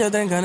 Ik wil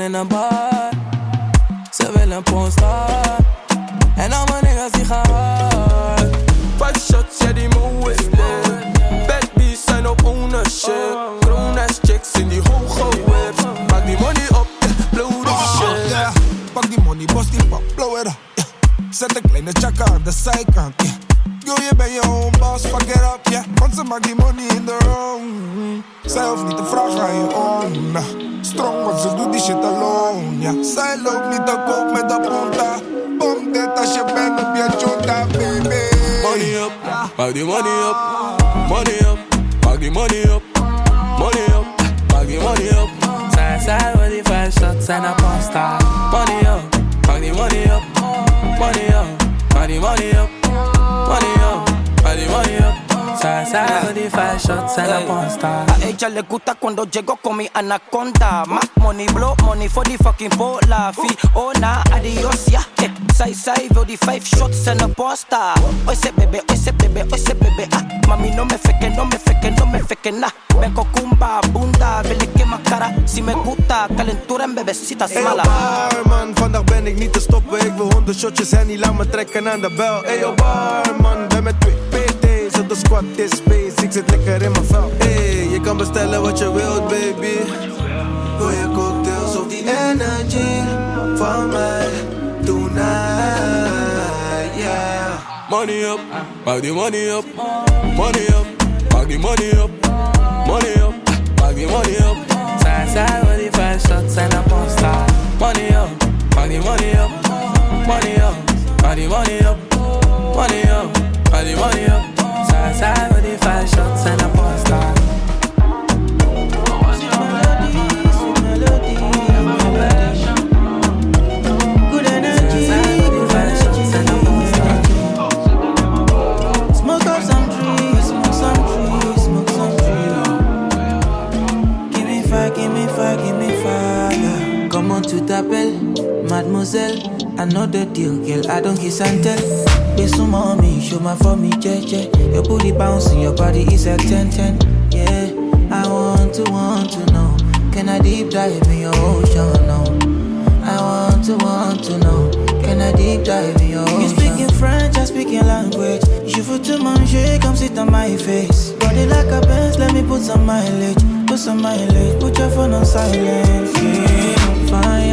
ella le gusta cuando llego con mi anaconda. Más money, blow money for the fucking bola. Fiona, adios, ja. Yeah. Sai, sai, wil die five shots en een posta. Oye, ese bebé, oye, ese bebé, oye, ese bebé. Ah, mami, no me feque, no me feque, no me feque, nah. Ben cocumba, bunda, wil ik in cara. Si me gusta, calentura en bebecita Eyo mala. barman, vandaag ben ik niet te stoppen Ik wil honderd shotjes en niet laat me trekken aan de bel Eyo barman, ben met twee PT's op de squad is space Ik zit lekker in mijn vel Hey, je kan bestellen wat je wilt baby je cocktails of die energy van mij Tonight, yeah Money up, maak die money up. Money up, maak die money up. Money up, maak die money up. Side side with the five shots en een porn star. Money up, maak die money up. Money up, maak die money up. Money up, maak die money up. Side side with the five shots en een porn To t'appelle, mademoiselle. I know the deal, girl. I don't kiss and tell. Be some mommy, show my for me, jeje. Your booty bouncing, your body is a 10 10. Yeah, I want to, want to know. Can I deep dive in your ocean? No. I want to, want to know. Can I deep dive in your ocean? You speaking French, I speak your language. Je veux te manger, come sit on my face. Body like a Benz, let me put some mileage. Put some mileage, put your phone on silent. Yeah, know,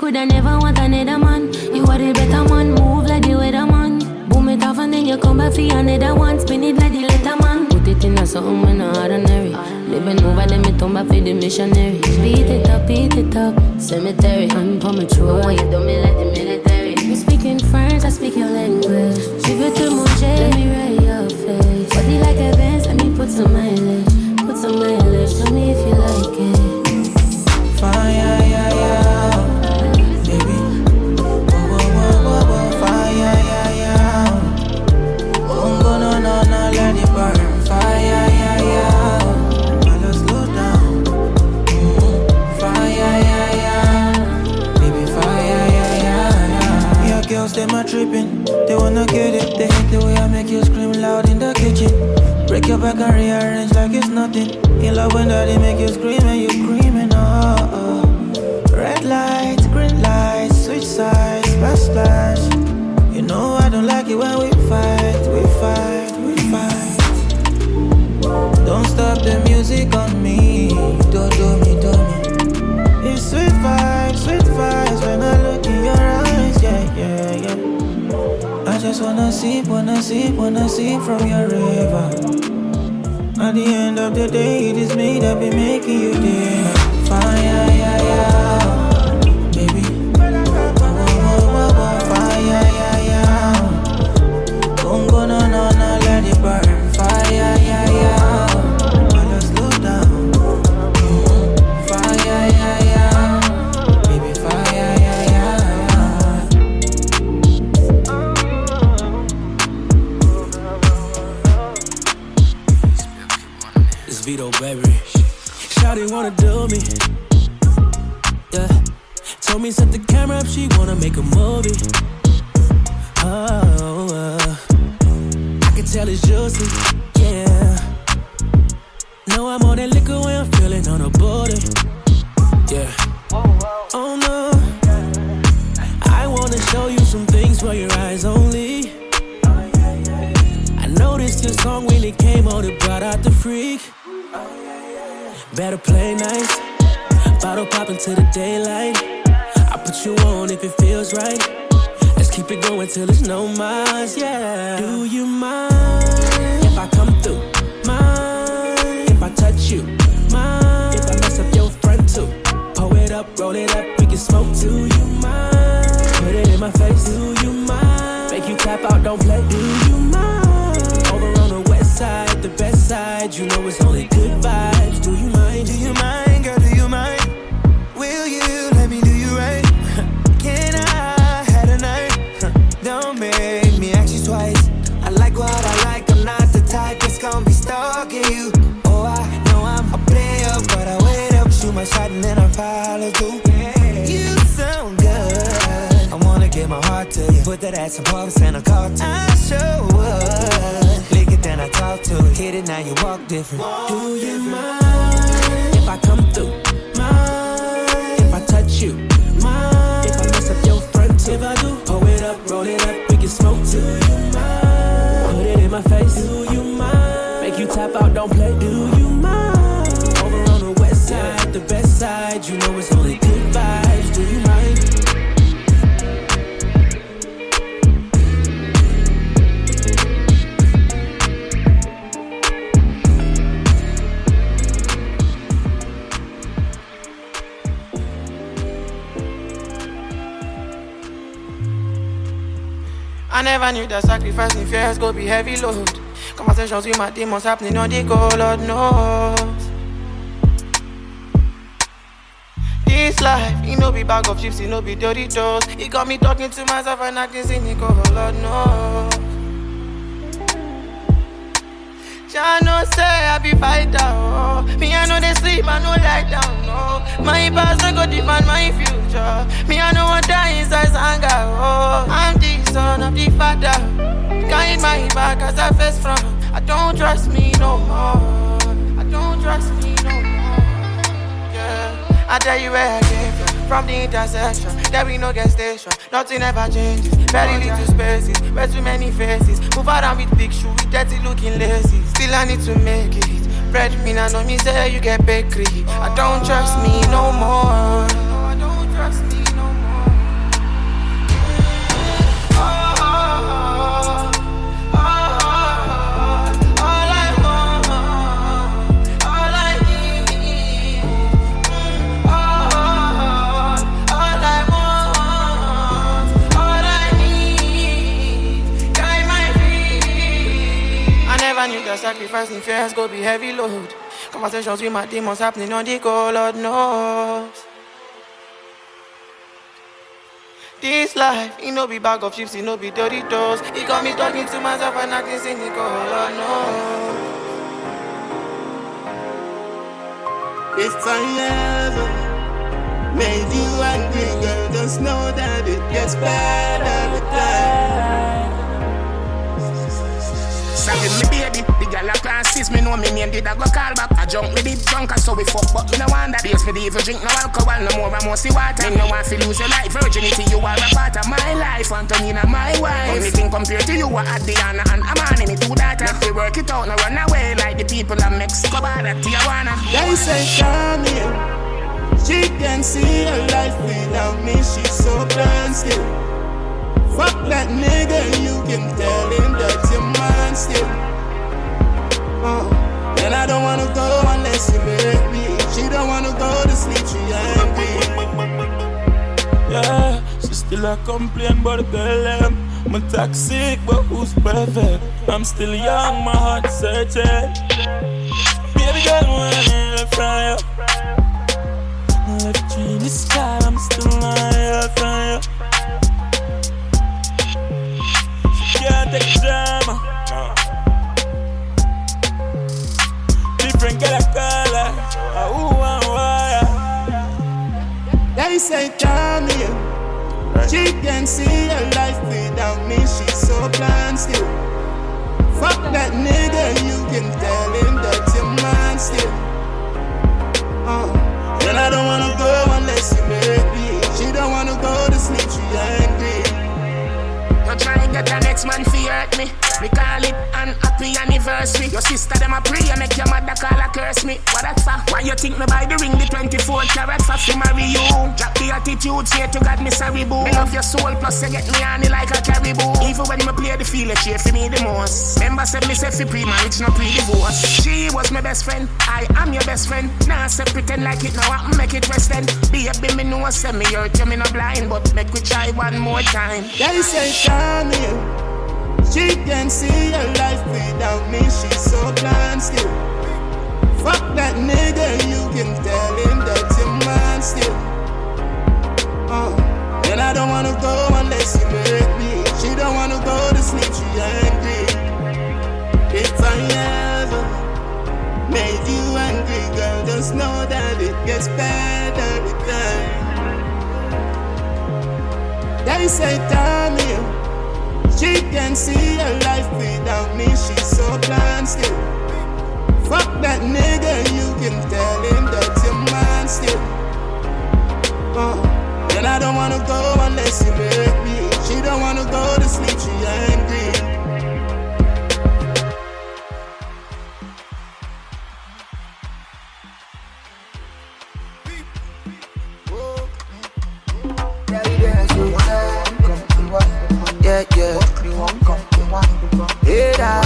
coulda never the missionary. Beat it up, beat it up. Cemetery, hand for me throat. You do me like the military. You speaking French, I speak your language. Je veux te manger, let me ride your face. Body like a Benz, let me put some mileage. They wanna get it. They hate the way I make you scream loud in the kitchen. Break your back and rearrange like it's nothing. In love when daddy make you scream and you screaming. Oh, uh-uh. oh. Red lights, green lights, switch sides, splash, splash. You know I don't like it when we fight, we fight, we fight. Don't stop the music on me, do do me, do me. It's sweet vibes, just wanna sip, wanna sip, wanna sip from your river. At the end of the day, it is me that be making you dinner. Fire, yeah, yeah, Vito, baby. Shawty wanna do me. Yeah. Told me set the camera up, she wanna make a movie. Oh, uh. I can tell it's juicy. Yeah. Know I'm on that liquor when I'm feeling on a booty. Yeah. Oh no. I wanna show you some things for your eyes only. I noticed your song when it came on, it brought out the freak. Better play nice. Bottle popping to the daylight. I put you on if it feels right. Let's keep it going till there's no minds, yeah. Do you mind if I come through? Mind if I touch you? Mind if I mess up your front too? Pull it up, roll it up, we can smoke. Do you mind? Put it in my face. Do you mind? Make you tap out, don't play. Do you mind? Side, the best side. You know it's only good vibes. Do you mind? Do you mind, girl? Do you mind? Will you let me do you right? Can I have a night? Don't make me ask you twice. I like what I like. I'm not the type that's gonna be stalking you. Oh, I know I'm a player, but I wait up, shoot my shot, and then I follow through. You sound good. I wanna give my heart to you. Put that ass in pulse and a call to I sure would. It, then I talk to it. Hit it, now you walk different. Do you mind if I come through? Mind if I touch you? Mind if I mess up your front too? If I do, pull it up, roll it up, we can smoke too. Do you mind? Put it in my face. Do you mind? Make you tap out, don't play. Do you mind? Over on the west side, the best side. You know it's only I never knew that sacrificing fears go be heavy load. Conversations with my demons happening on the go, Lord knows. This life, it no be bag of chips, it no be dirty toes. It got me talking to myself and acting cynical, Lord knows. Jah know say I be fighter, oh. Me I know they sleep, I know lie down, no. My past no go define my future. Me I know what die inside anger, oh. I'm the son of the father. Guide my back as I face front. I don't trust me no more. I don't trust me no more. Yeah. I tell you where I came from. From the intersection, there we no gas station. Nothing ever changes. Very little spaces, way too many faces. Move around with big shoes, with dirty looking lazy. Still I need to make it. Bread me now, no me say you get bakery. I don't trust me no more. I never knew that sacrificing fears go be heavy load. Conversations with my demons happening on the go, Lord knows. This life, it no be bag of chips, it no be dirty toes. It got me talking to myself and acting cynical, Lord knows. If I ever made you angry, girl, just know that it gets better with time. Sorry, me baby, the girl a classes, me know me name did I go call back. I jump with it drunk, so we fuck, but me no want that. Base for the evil drink, no alcohol, no more, I must see water. Me no want to lose your life, virginity, you are a part of my life, Antonina, my wife. Only thing compared to you are Adriana and Amani, me two daughter. If we work it out, no run away like the people of Mexico, but at Tijuana. They say here. She can see her life without me, she's so blind still. Fuck that nigga, you can tell him that you're mine still. Uh, and I don't wanna go unless you let me. She don't wanna go to sleep, she angry. Yeah, she still a complain the girl them. I'm toxic, but who's perfect? I'm still young, my heart searching. Baby girl, left from you, left you in the sky, I'm still not here you. Take drama. Different girl, I They say, come here. She can see her life without me. She's so blind still. Fuck that nigga, you can tell him that you're mine still. Uh, and I don't wanna go unless you make me. She don't wanna go to sleep, she angry. The next man to hurt me. Me call it an happy anniversary. Your sister them a pray, make your mother call a curse me. What that's for? Why you think me buy the ring, the 24 carat for to marry you? Drop the attitude, say to God, me sorry boo. Me love your soul, plus you get me on it like a caribou. Even when me play the field, she for me the most. Remember said me say fi pre-marriage, no pre-divorce. She was my best friend, I am your best friend. Now say pretend like it, now I make it rest a baby, me know say me hurt you, me no blind, but make we try one more time. They say, come here. She can see her life without me, she's so blind still. Fuck that nigga, you can tell him that you're mine still. Uh, and I don't wanna go unless you make me. She don't wanna go to sleep, she angry. If I ever made you angry, girl, just know that it gets better with time. They say, time here. She can see her life without me, she's so blind still. Fuck that nigga, you can tell him that you're mine still. Uh, and I don't wanna go unless you make me. She don't wanna go to sleep, she angry. Yeah, yeah. Hey, Yeah,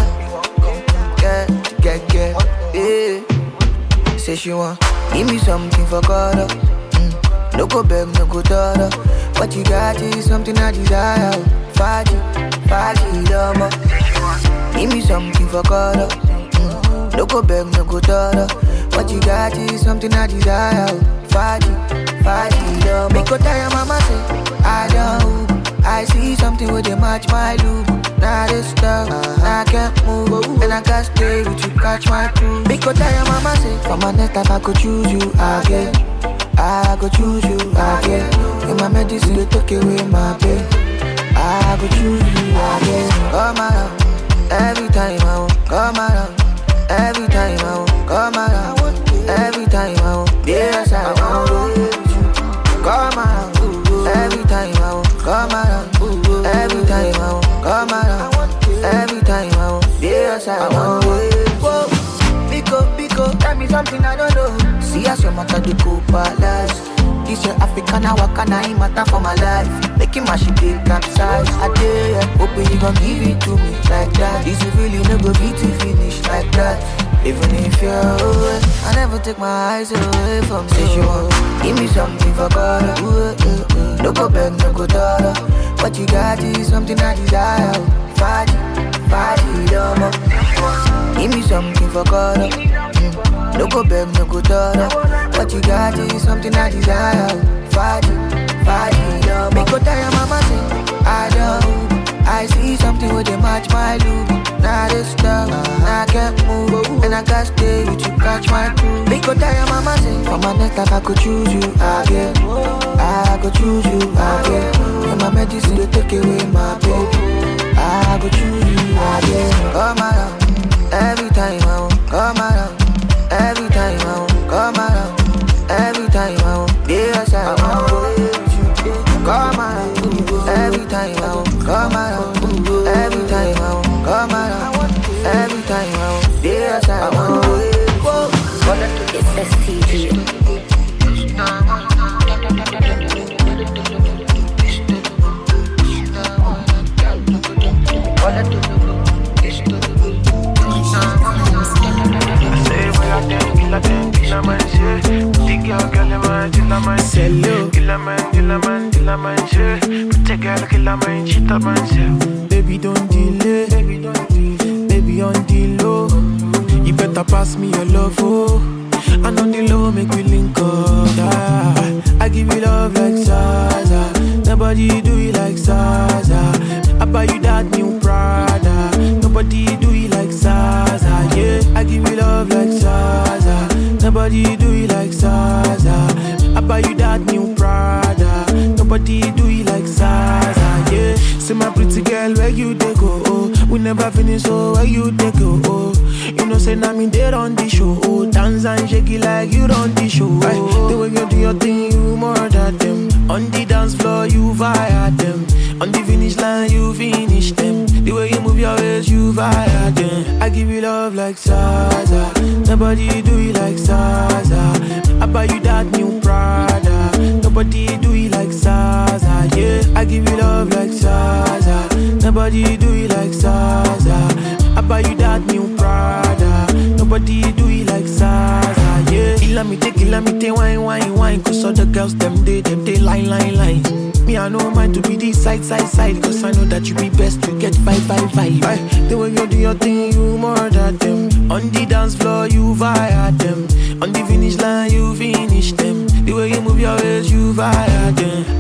yeah, yeah, yeah, yeah. Say she want give me something for God. uh, Mm. No go beg, no go daughter. What you got is something I desire. Faji, Faji, lama. Give me something for God. uh, Mm. No go beg, no go daughter. What you got is something I desire. Faji, Faji, lama. Make go tell mama say I don't. Match my look. Now this stuff, uh-huh. I can't move. And I can't stay with you, catch my crew. Because tell your mama say, for my next life I could choose you again. I could choose you again. In my medicine, they take away my pain. I could choose you again. Come around, every time I want. Come around, every time I want. Come around, every time I want. Yes, as your matter the go palace. This your African, I walk and I matter for my life. Making my shit big capsize. I dare ya, hoping you gon' give it to me like that. This you really no go be to finish like that. Even if you're away, I never take my eyes away from you. Say want, give me something for God. Ooh, ooh, ooh. No go beg, no go daughter. What you got is something I desire. Faji, Faji, lama. Give me something for God. No go beg, no go daughter. What you got is something I desire. Faji, Faji, lama. Make go tell your mama say I don't. I see something with a match my look. Now this stuff, I can't move. And I can't stay with you, catch my crew. Make go tell your mama say For my next life I could choose you again. I could choose you again. And my medicine to take away my pain. I could choose you again. Come around, every time I want. Come around, Come around, every time I want. Come around, every time I want. Yes, I want. It's STG.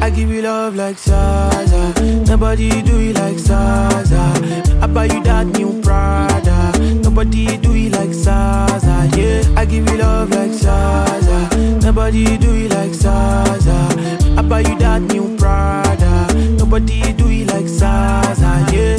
I give you love like Zaza. Nobody do it like Zaza. I buy you that new Prada. Nobody do it like Zaza. Yeah, I give you love like Zaza. Nobody do it like Zaza. I buy you that new Prada. Nobody do it like Zaza. Yeah.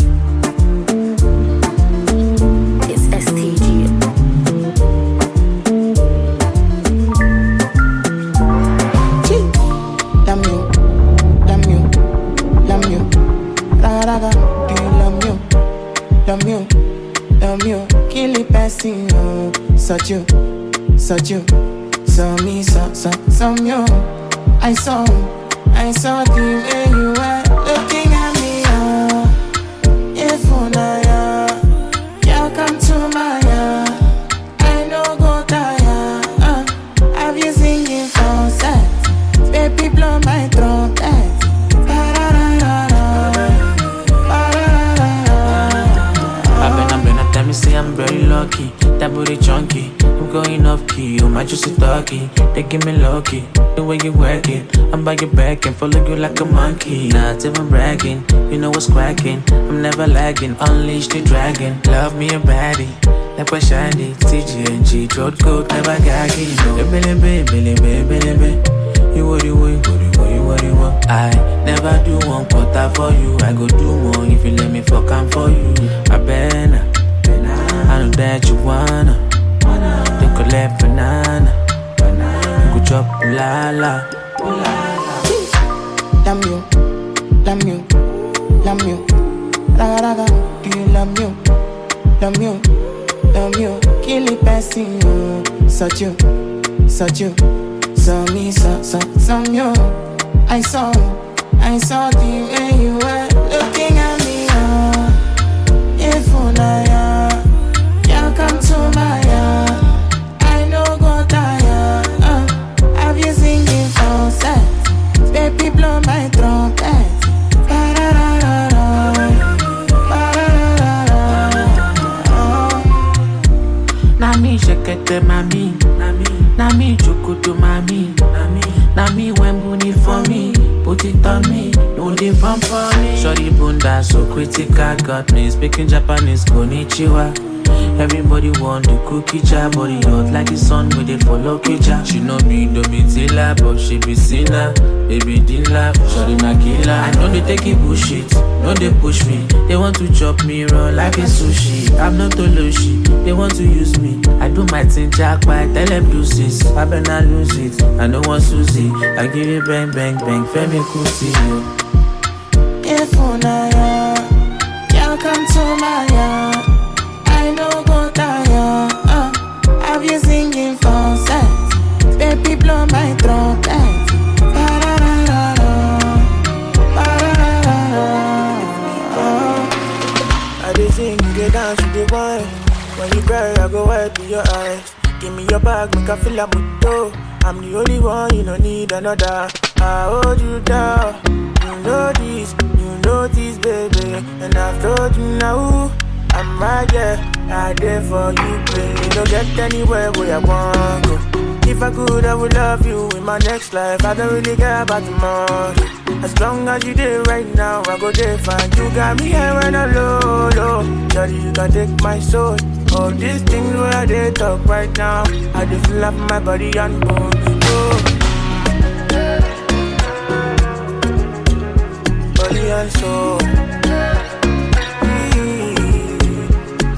Passing you. Oh. Such you, such you. So me, so, so, so you. I saw, I saw the way you were booty chunky. I'm going off key. You might just talkie. They give me lucky. The way you work it. I'm by your back and follow you like a monkey. Not even bragging. You know what's cracking. I'm never lagging. Unleash the dragon. Love me a baddie. Like what shiny. TGNG. Throat coat. Never gagging. Billy, billy, billy, billy, billy. You what you want, what you want, you what you want. I never do one quarter for you. I go do more if you let me fuck am for you. I better, I know that you wanna. Then collect banana. You go chop la la. Love you, love you, love you. Raga raga, do you love you? Love you, love you. Kill it, passing you. Such you, such you. So me, so, so, so you. I saw, I saw the way you were looking at me. Oh, if una me mami. Na me, na me chokoto mami. Na me when booty for me. Put it on me, no dey fun for me. Sorry bunda so critical, got me speaking Japanese konnichiwa. Everybody want the cookie jar, body hot like the sun with they follow kitchen. She know me, do me tilla, but she be sinner. Baby dealer, sorry na killer. I know they take it bullshit, no they push me. They want to chop me raw like a sushi. I'm not Toloshi, they want to use me. I do my thing jack by tell them deuces. I better lose it, I don't want Susie. I give it bang bang bang, Femi Kuti. If una another. I hold you down. You know this, you know this, baby. And I've told you now. I'm right there, I there for you, baby. Don't get anywhere where I want go. If I could, I would love you in my next life. I don't really care about tomorrow. As long as you there right now, I go there fine. You got me here when I'm low, low. Daddy, you can take my soul. All these things where I dey talk right now, I just up my body and bone. Oh. and so. Mm-hmm.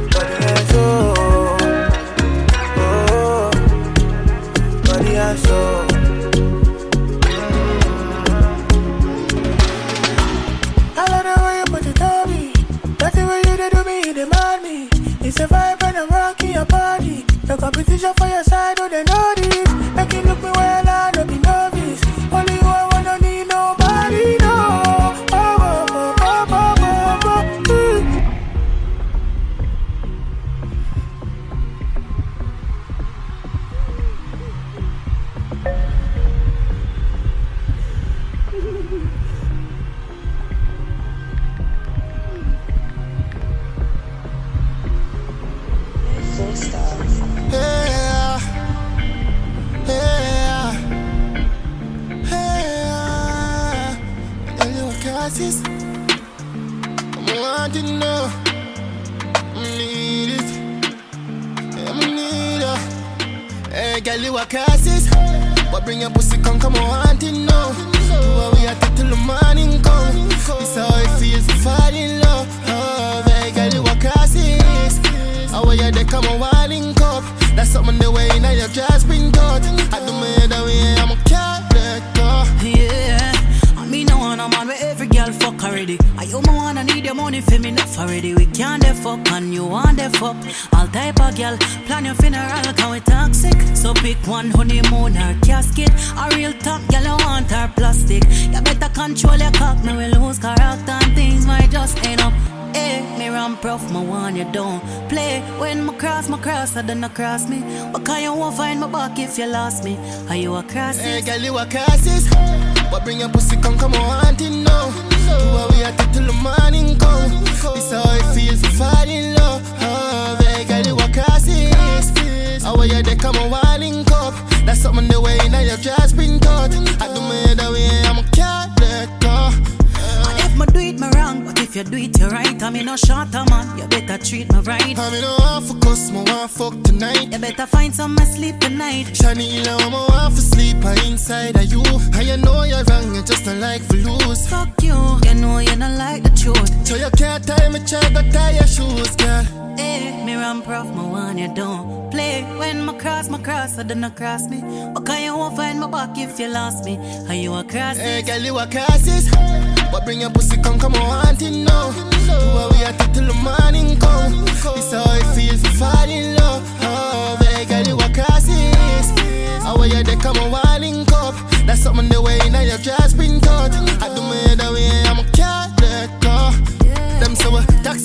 Body and. Oh, body and. Wanna need your money for me enough already. We can't the fuck and you want the fuck. All type of girl, plan your funeral, can we toxic? So pick one honeymoon or casket. A real top girl, I want her plastic. You better control your cock, now we lose character and things might just end up. Hey, me run prof, my one you don't play. When my cross, my cross, I don't cross me. But can you won't find my back if you lost me? Are you a cross? Hey, girl, you a crisis. But bring your pussy, come, come on, wanting now. Do what morning come. This how it feels to fall in love. Oh, hey, girl, you a crisis. How you winding cup. That's something the way now your dress been cut. I do me the way you do it, you right. I mean, no shorter man. You better treat me right. I mean, no want for cuss, me want fuck tonight. You better find some me sleep tonight. Shani, you me want for sleep, I inside of you. You know you're wrong, you just don't like for lose. Fuck you, you know you don't like the truth. So you can't tie me, try to tie your shoes, girl. Eh, me run prof, my one you don't play. When my cross, my cross, I don't cross me. But can you won't find my back if you lost me? Are you a cross? Hey, girl, you a crisis. But bring your pussy, come, come on, wanting now. Do what we have to till the morning come. This how it feels to fall in love. Oh, hey, girl, you a crisis. How are you there, come on, winding cup. That's something the way now your dress been cut. I do me the way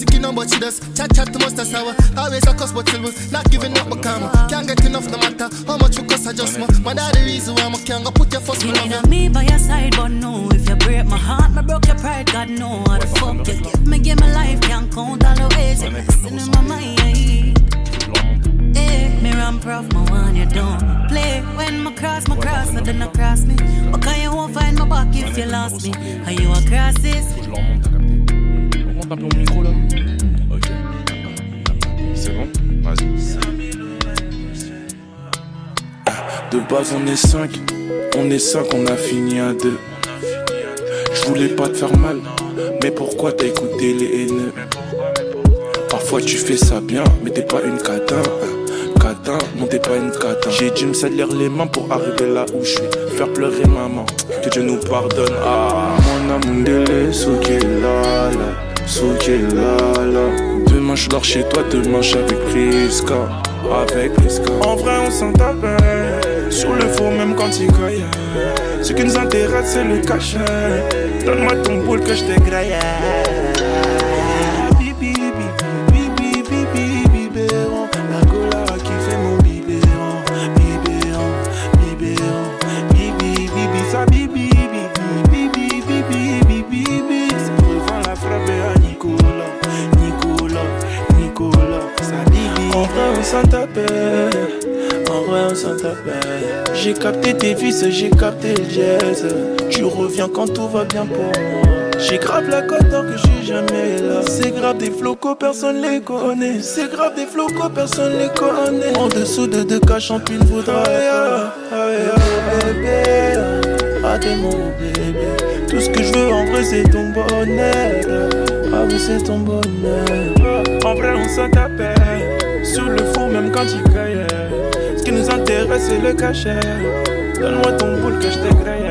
you know, but she does chat chat to most of sour. Always a cuss, but still was not giving up, but calm. Can't get enough, no matter how much you cuss, I just more. My daddy reason why I'm a can't go put your first You love me by your side, but no. If you break my heart, me broke your pride. God know how the fuck you give me, give me life. Can't count all the ways you're messing in my mind. Eh, me run prof, my one you don't play. When my cross, my cross, I don't know cross me. But can you won't find my back if you lost me? Are you a crosses? Augmente un peu mon micro là. Ok. C'est bon Vas-y. De base on est 5, on est 5, on a fini à 2 Je voulais pas te faire mal, mais pourquoi t'as écouté les haineux? Parfois tu fais ça bien, mais t'es pas une catin. Catin, non t'es pas une catin. J'ai dû me salir les mains pour arriver là où je suis. Faire pleurer maman, que Dieu nous pardonne. Ah, mon amour délai, soukélala Soukélala Demain je dors chez toi, demain avec Priska Avec Priska En vrai on s'en tape Sur le faux même quand il cogne Ce qui nous intéresse c'est le cachet. Donne-moi ton boule que je t'égraille Bibi, s'en tapait En vrai on s'en tapait J'ai capté tes vices, j'ai capté le jazz Tu reviens quand tout va bien pour moi j'ai grave la cote d'or que j'ai jamais là. C'est grave des flocos, personne les connaît. C'est grave des flocos, personne les connaît. En dessous de deux cas, tu ne voudras rien. Ah, ah, bébé, ah, t'es mon bébé. Tout ce que je veux en vrai, c'est ton bonheur. Ah oui, c'est ton bonheur. En vrai, on s'en tapait. Sur le fond, même quand il caillait. Ce qui nous intéresse, c'est le cachet. Donne-moi ton boule que je t'égraille.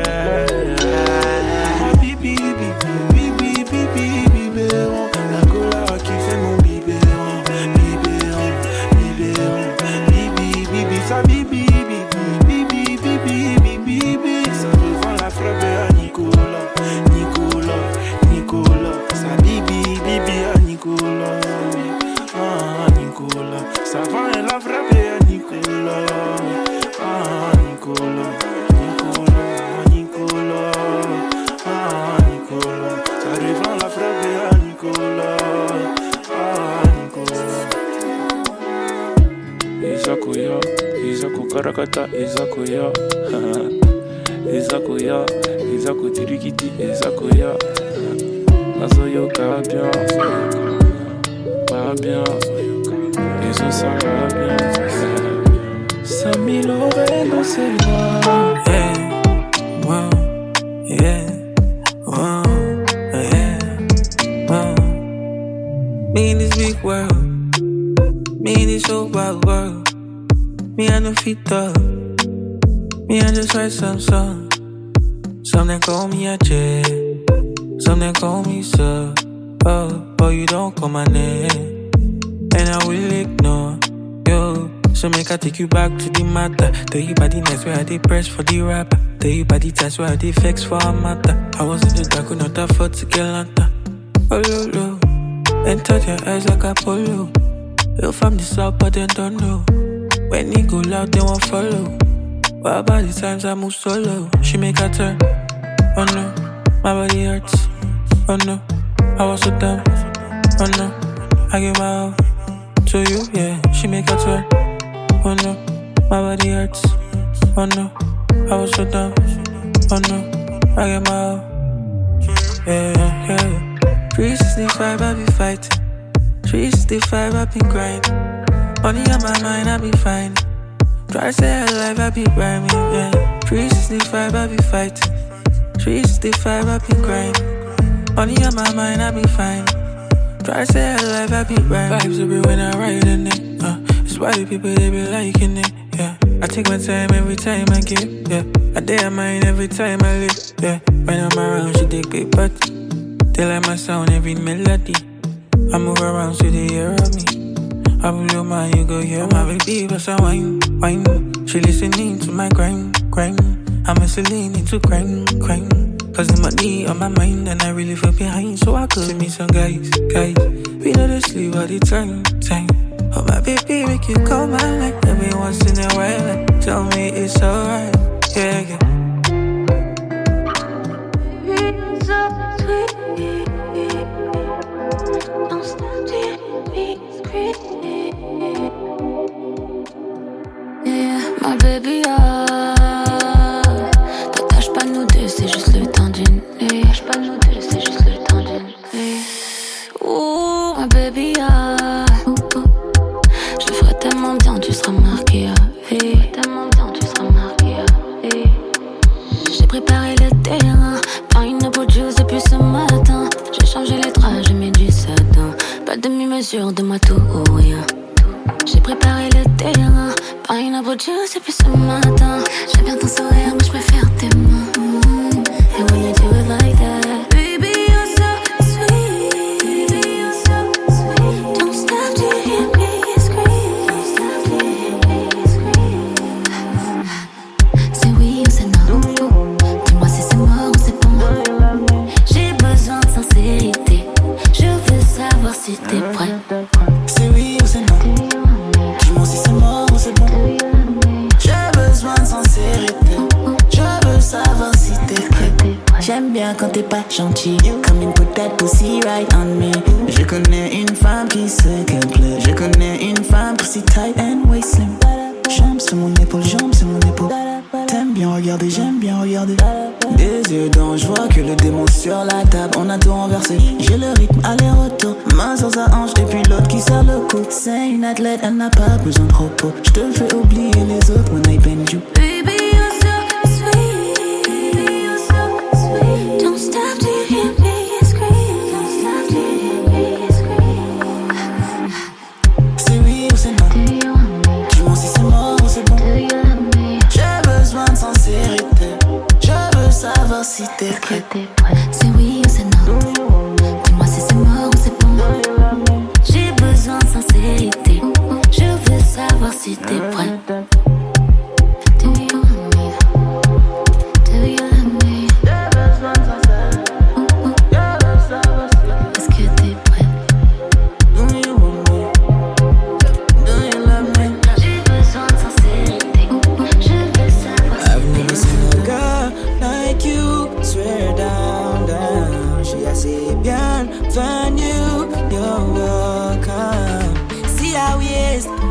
The times where I did for a matter. I was in the dark, could not afford to get lanta. Oh, lo, lo. And touch your eyes like Apollo. You from the south, but they don't know. When he go loud, they won't follow. What about the times I move solo? She make a turn. Oh no, my body hurts. Oh no, I was so dumb. Oh no, I give my all to you, yeah. She make a turn. Oh no, my body hurts. Oh no, I was so dumb. Oh no, I get my all. Yeah, yeah. 365, I be fighting. 365, I be grinding. Money on my mind, I be fine. Try to stay alive, I be rhyming, yeah. 365, I be fighting. 365, I be grinding. Money on my mind, I be fine. Try to stay alive, I be rhyming. Vibes be when I ride in it, uh. It's why the people, they be liking it, yeah. I take my time every time I give, yeah. I dare mine every time I live, yeah. When I'm around, she dig big but They like my sound, every melody. I move around so they hear of me. I blow mind, you go hear my baby, but I wine, wine. She listening to my grind, grind. I'm a Celine into crime, crime. Cause the money on my mind and I really feel behind. So I could meet some guys, guys. We know the sleep all the time, time. Oh my baby, make you call my line every once in a while. and Tell me it's alright, yeah, yeah. Yeah, my baby, ah. de moi tout oh, J'ai préparé le terrain. Pas une abrutie, c'est plus ce matin. J'aime bien ton sourire, mais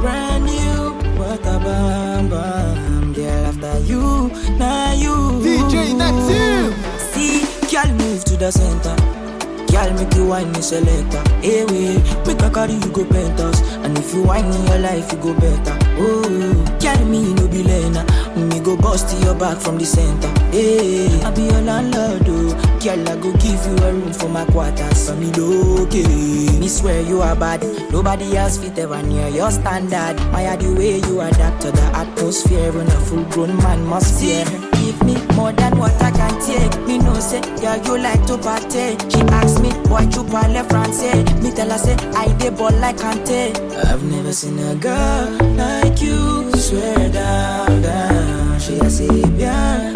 brand new. What a bam bam, girl. After you, now you. DJ Neptune. See, girl, move to the center. Girl, make you wine me selector. Eh, hey, wait, make a carry you go penthouse. And if you wine in your life, you go better. Oh, girl, me no be lena. Me go bust your back from the center. Hey, I be your landlord, oh. Girl, I go give you a room for my quarters. So me okay. Me swear you are bad. Nobody else fit ever near your standard. My the way you adapt to the atmosphere. When a full grown man must fear. Me more than what I can take. Me know say, yeah, you like to party. She ask me, why you parle français? Me tell her say, I dey ball like Kante. I've never seen a girl like you. Swear down, down. She a say, bienvenue,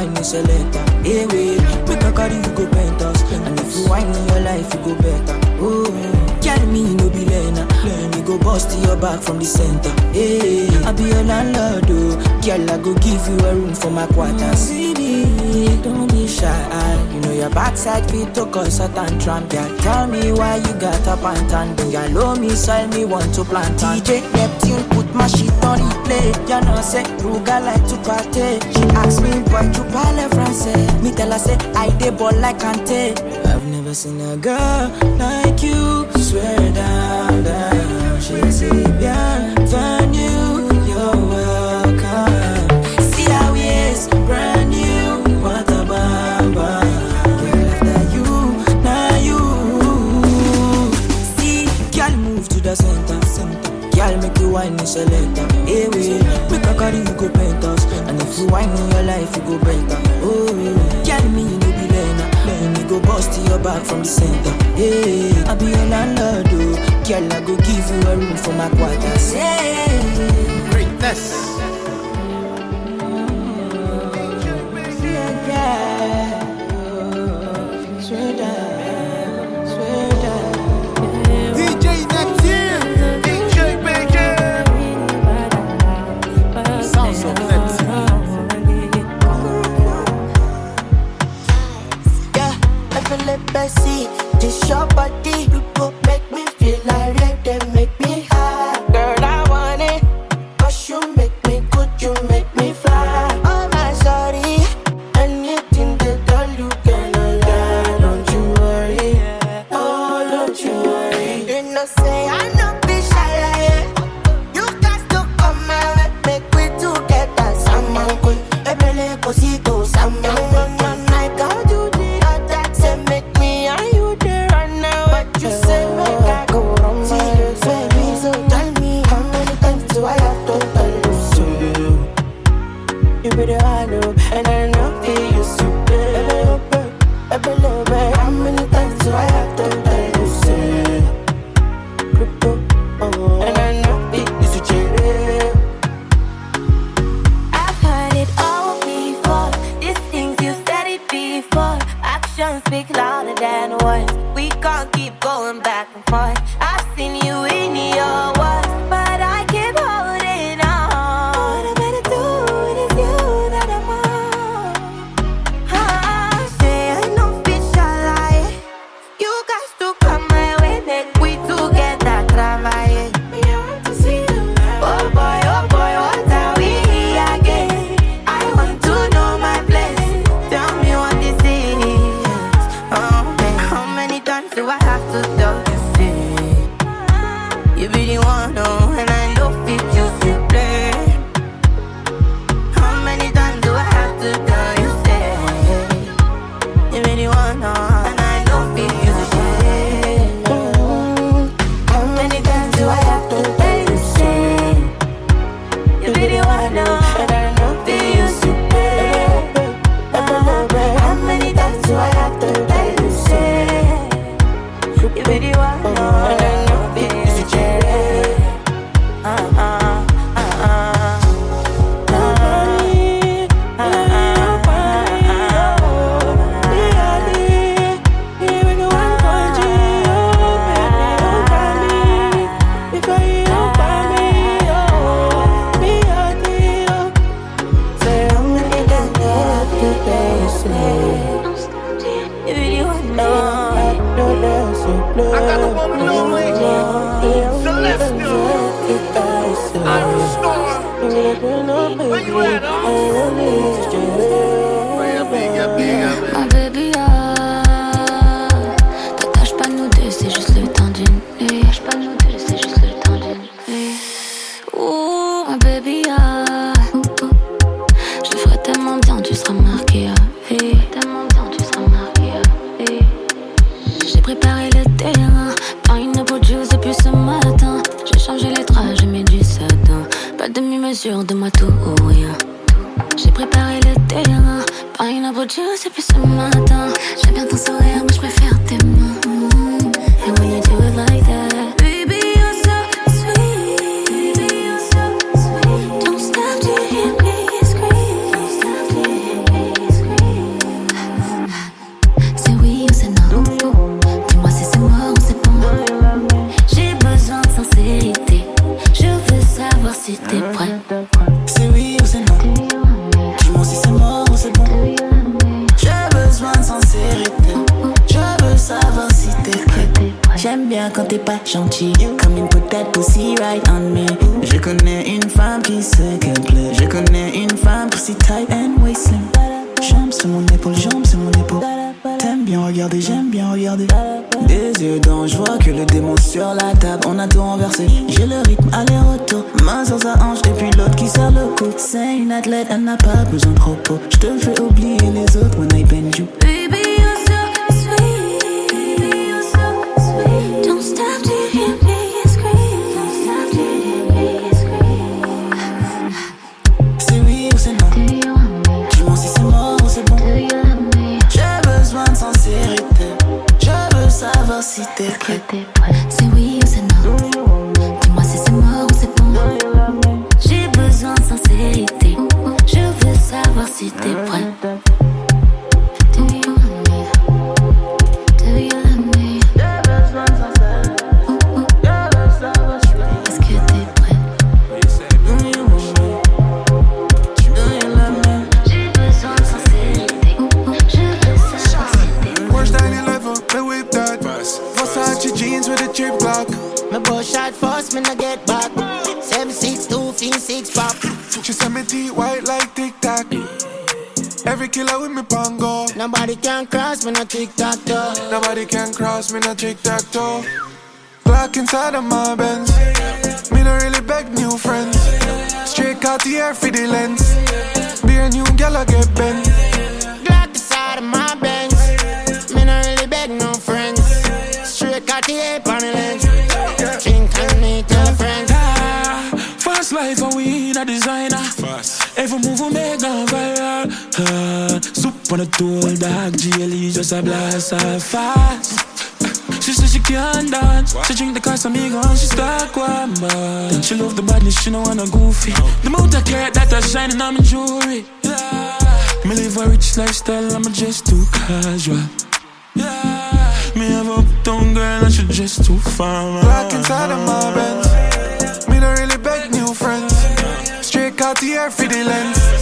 wine me selector. Hey, eh, wait, make a carry you go penthouse. And if you wine in your life, you go better. Oh, girl, me no be lena. Let me go bust your back from the center. Hey, I be your landlord, oh. Girl, I go give you a room for my quarters. Baby, don't be shy. You know your backside fit to cause a tantrum. Girl, tell me why you got up and tan. Girl, low me soil me want to plant. DJ Neptune my shit on replay. You know say Ruga like to party. She ask me why you parle français. Me tell her say I dey ball like Kante. I've never seen a girl like you. Swear down, down. She say bienvenue, you're back louder than words. We can't keep going back and forth. I've seen you in your words, but I Nobody can cross me, no tic tac toe. Glock inside of my Benz. Me no really beg new friends. Straight out the air for the lens. Be a new gal, I get bent. Glock inside of my Benz. Me no really beg no friends. Straight cut the ape on the lens. Drink and me tell a friend. Fast life and we in a designer. Every move we make gone viral. Uh, soup on a tool, dog, GLE just a blast off fast. She said she can't dance. She drink the Casamigo and she start one Then she love the badness, she don't wanna goofy. The amount of care that I shining on my jewelry. Yeah. Me live a rich lifestyle, I'm just too casual. Yeah. Me have uptown girl and she just too fine. Glock inside of my Benz. Me don't really beg new friends. Straight out the air for the lens.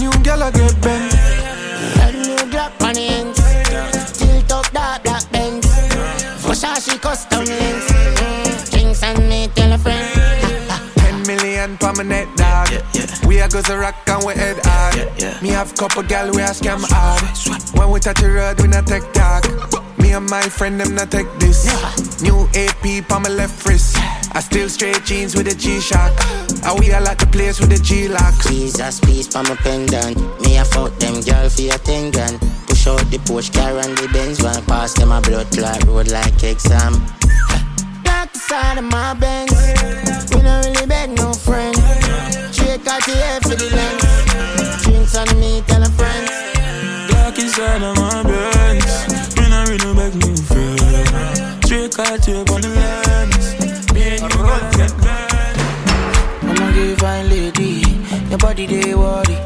New gal, I get bent. A new Glock on the ends. Tilt up that black Benz. Versace custom lens. Mm, Drinks and me tell a friend. Ten million pa my net dog. We a go to rock and we head hard. Me have couple gal we a scam hard. When we touch the road, we not take talk. Me and my friend them not take this. New AP pa my left wrist. I still straight jeans with a G-Shock. I we all at the place with the G-Lock. Jesus, peace for my pendant. Me I fuck them girl for your ten grand. Push out the Porsche car and the Benz van. Pass them a blood clot road like exam. Back the side of my Benz. We don't really beg no friend. Shake out the air for the lens. Drinks on me, tell a friend. Glock inside of my Benz. Your body they worry.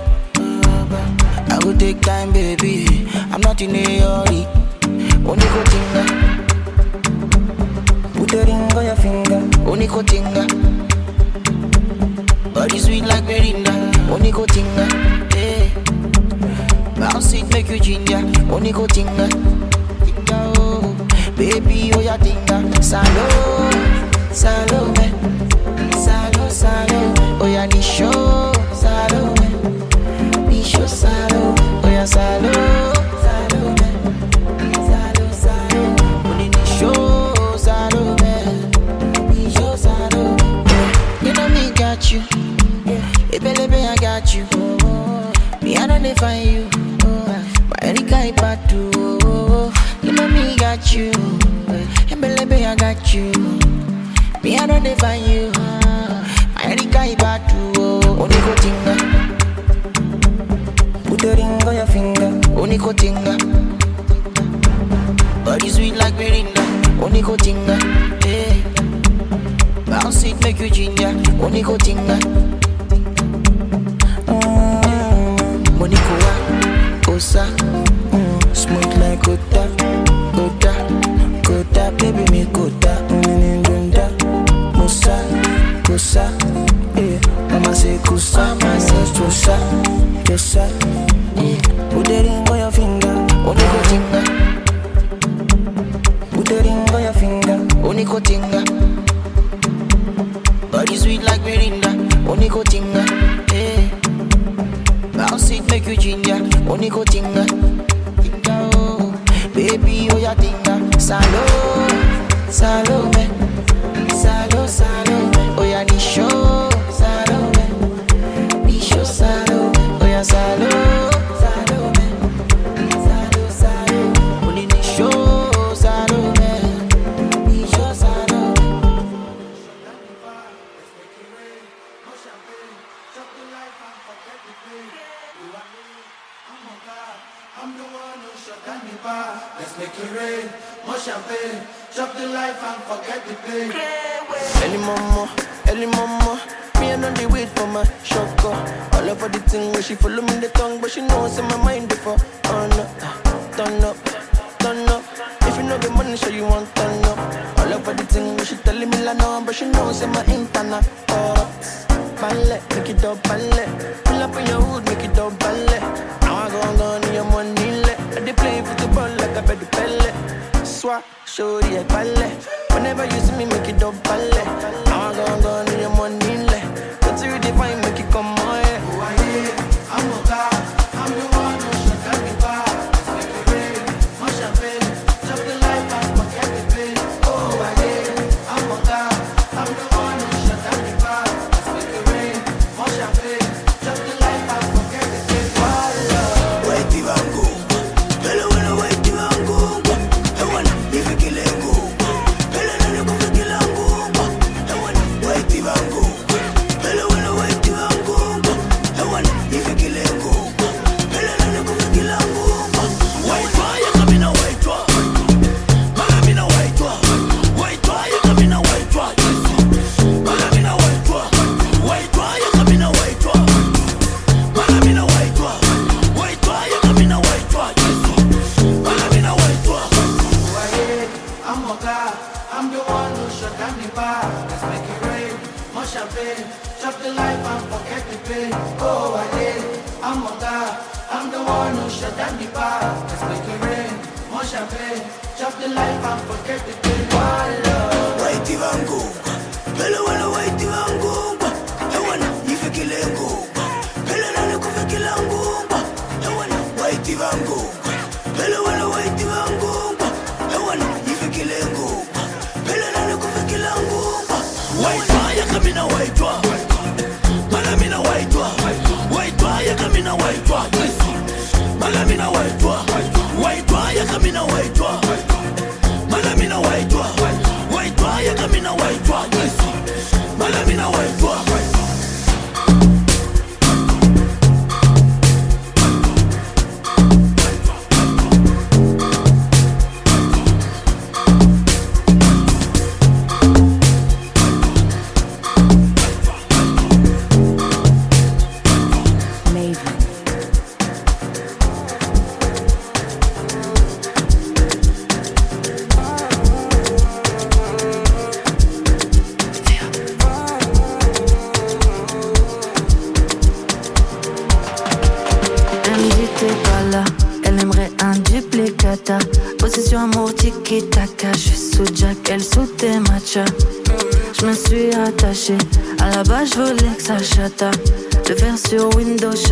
I go take time baby. I'm not in a hurry. Only go tinga. Put the ring on your finger. Only go tinga. Body sweet like Belinda Only go tinga. Hey. Bounce it make you ginger. Only go tinga. Tinga oh. Baby oh ya tinga. Salo Salome eh. oh, na salo Salome Salo, salo show Salome show Salome. You know me got you. Ebelebe I got you. Me I don't define you. But Erika Ipatu You know me got you. Ebelebe I got you. Me I don't define you. tinga. Body sweet like Mirinda, oniko tinga. Hey. Eh. Bounce it, make you ginger, oniko tinga.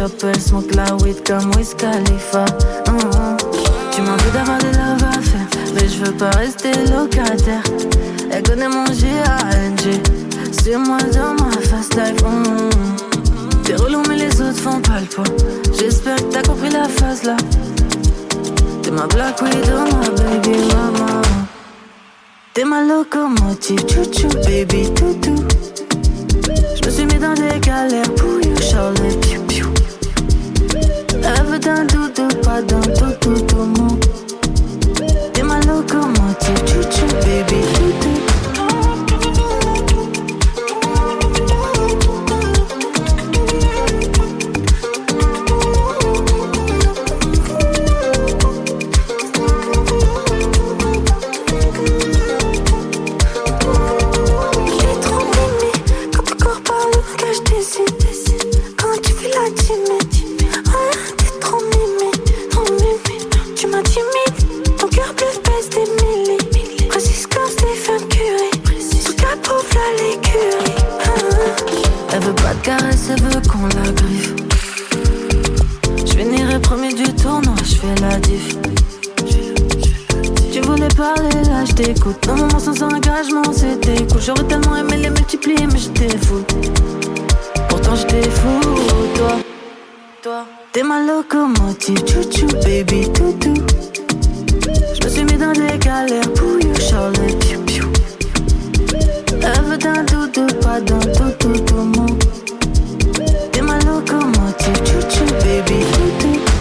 smoke la weed comme Wiz mm, mm. Tu m'en veux d'avoir des love à faire, mais je veux pas rester locataire. Elle connaît mon G.A.N.G. C'est moi dans ma fast life. Mm, T'es relou, mais les autres font pas le poids. J'espère que t'as compris la phase là. T'es ma black widow, ma baby mama. T'es ma locomotive, chouchou, baby toutou. Je me suis mis dans des galères pour you, Charlotte. Veut d'un doudou, pas d'un toutou, tout mon. T'es ma locomotive, chouchou, baby. Je fais la diff. Tu voulais parler, là je t'écoute. Un moment sans engagement, c'était cool. J'aurais tellement aimé les multiplier, mais j'étais fou. Pourtant j'étais fou, toi. Toi, t'es ma locomotive, chouchou, baby, toutou. Je me suis mis dans des galères pour you, Charlotte, piou piou. Elle veut d'un doudou, pas d'un toutou, tout mon. T'es ma locomotive, chouchou, baby, toutou.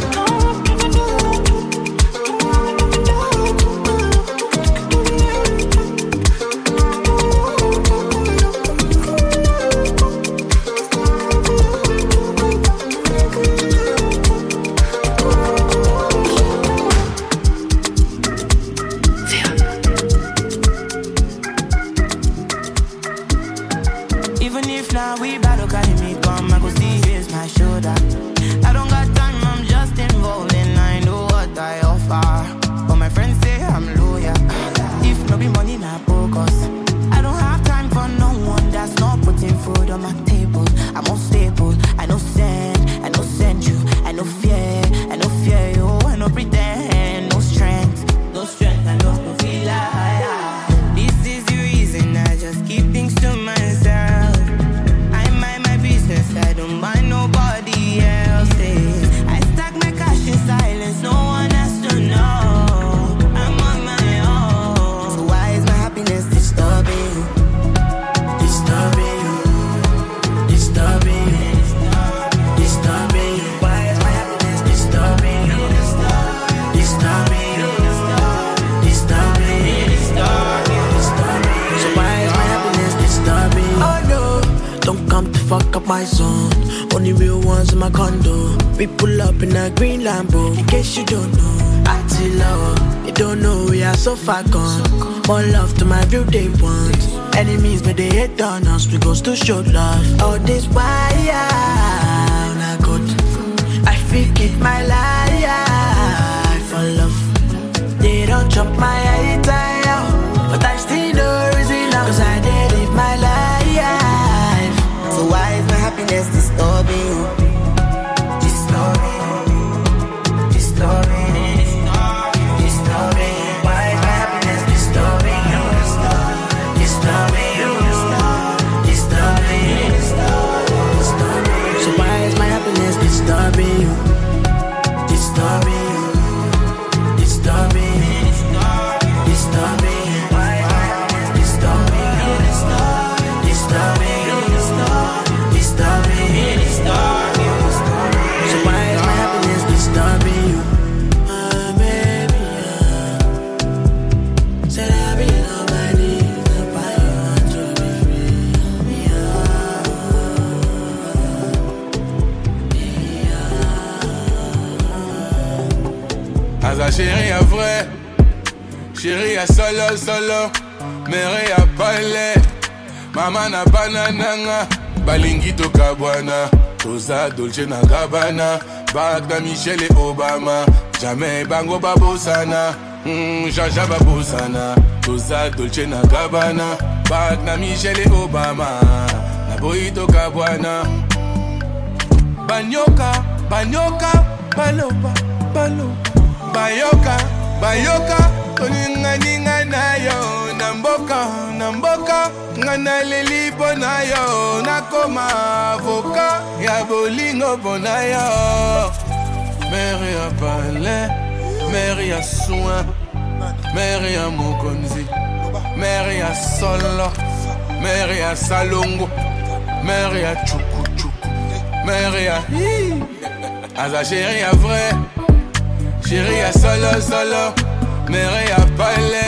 Fuck up my zone. Only real ones in my condo. We pull up in a green Lambo. In case you don't know, I love. You don't know we are so far gone. More love to my real day ones. Enemies, but they hate on us. We goes to show love. All this why I good. I forget my life for love. They don't jump my height, solo solo, mere à pale, mama na banananga, balingi tokabwana, toza dolce na gabana, bak na Michelle et Obama, jamais bango babosana, mm, jaja babosana, toza dolce na gabana, bak na Michelle et Obama, na boyi tokabwana, banyoka, banyoka, baloba, baloba. bayoka bayoka toninganinga na yo na mboka na mboka nga naleli mpo na yo nakoma avoka ya bo bolingo mpona yo mere ya pale mere ya soin mere ya mokonzi mere ya solo mere ya salongo mere ya chukuchuku mere ya aza sheri ya vrai sheri ya solo solo mere ya pale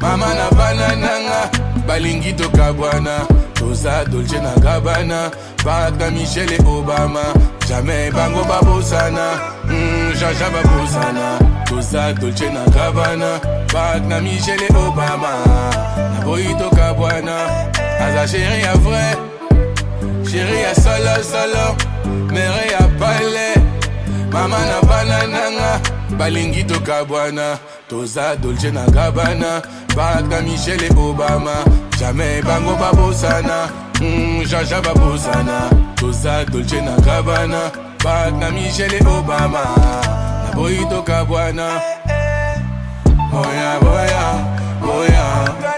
mama na bana balingi tokabwana toza dolce na gabana baka michele obama. Jamai bango babosana mm, jaja babosana. Toza dolce na gabana bak na michele obama. Naboyi tokabwana aza sheri ya vrai sheri ya solo solo. Mere ya pale mama na bana nanga balingi tokabwana toza dolce na gabana bak na michele obama jamai bango babosana. Mm, jaja babosana toza dolce na gabana bak na michele obama naboyi tokabwana boya boya boya boya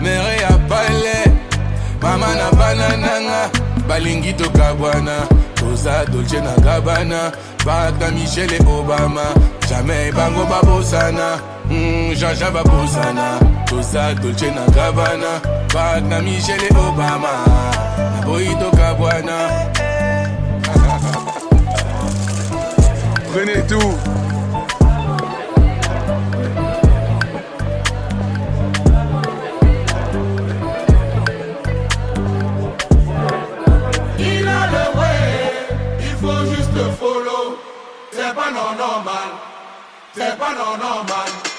mere ya pale mama na bana balingi tokabwana toza dolce na gabana baka michele obama jamai bango babosana mm, babosana toza dolce na gabana baka michele obama naboyi tokabwana Prenez tout. no no man. Step on no no.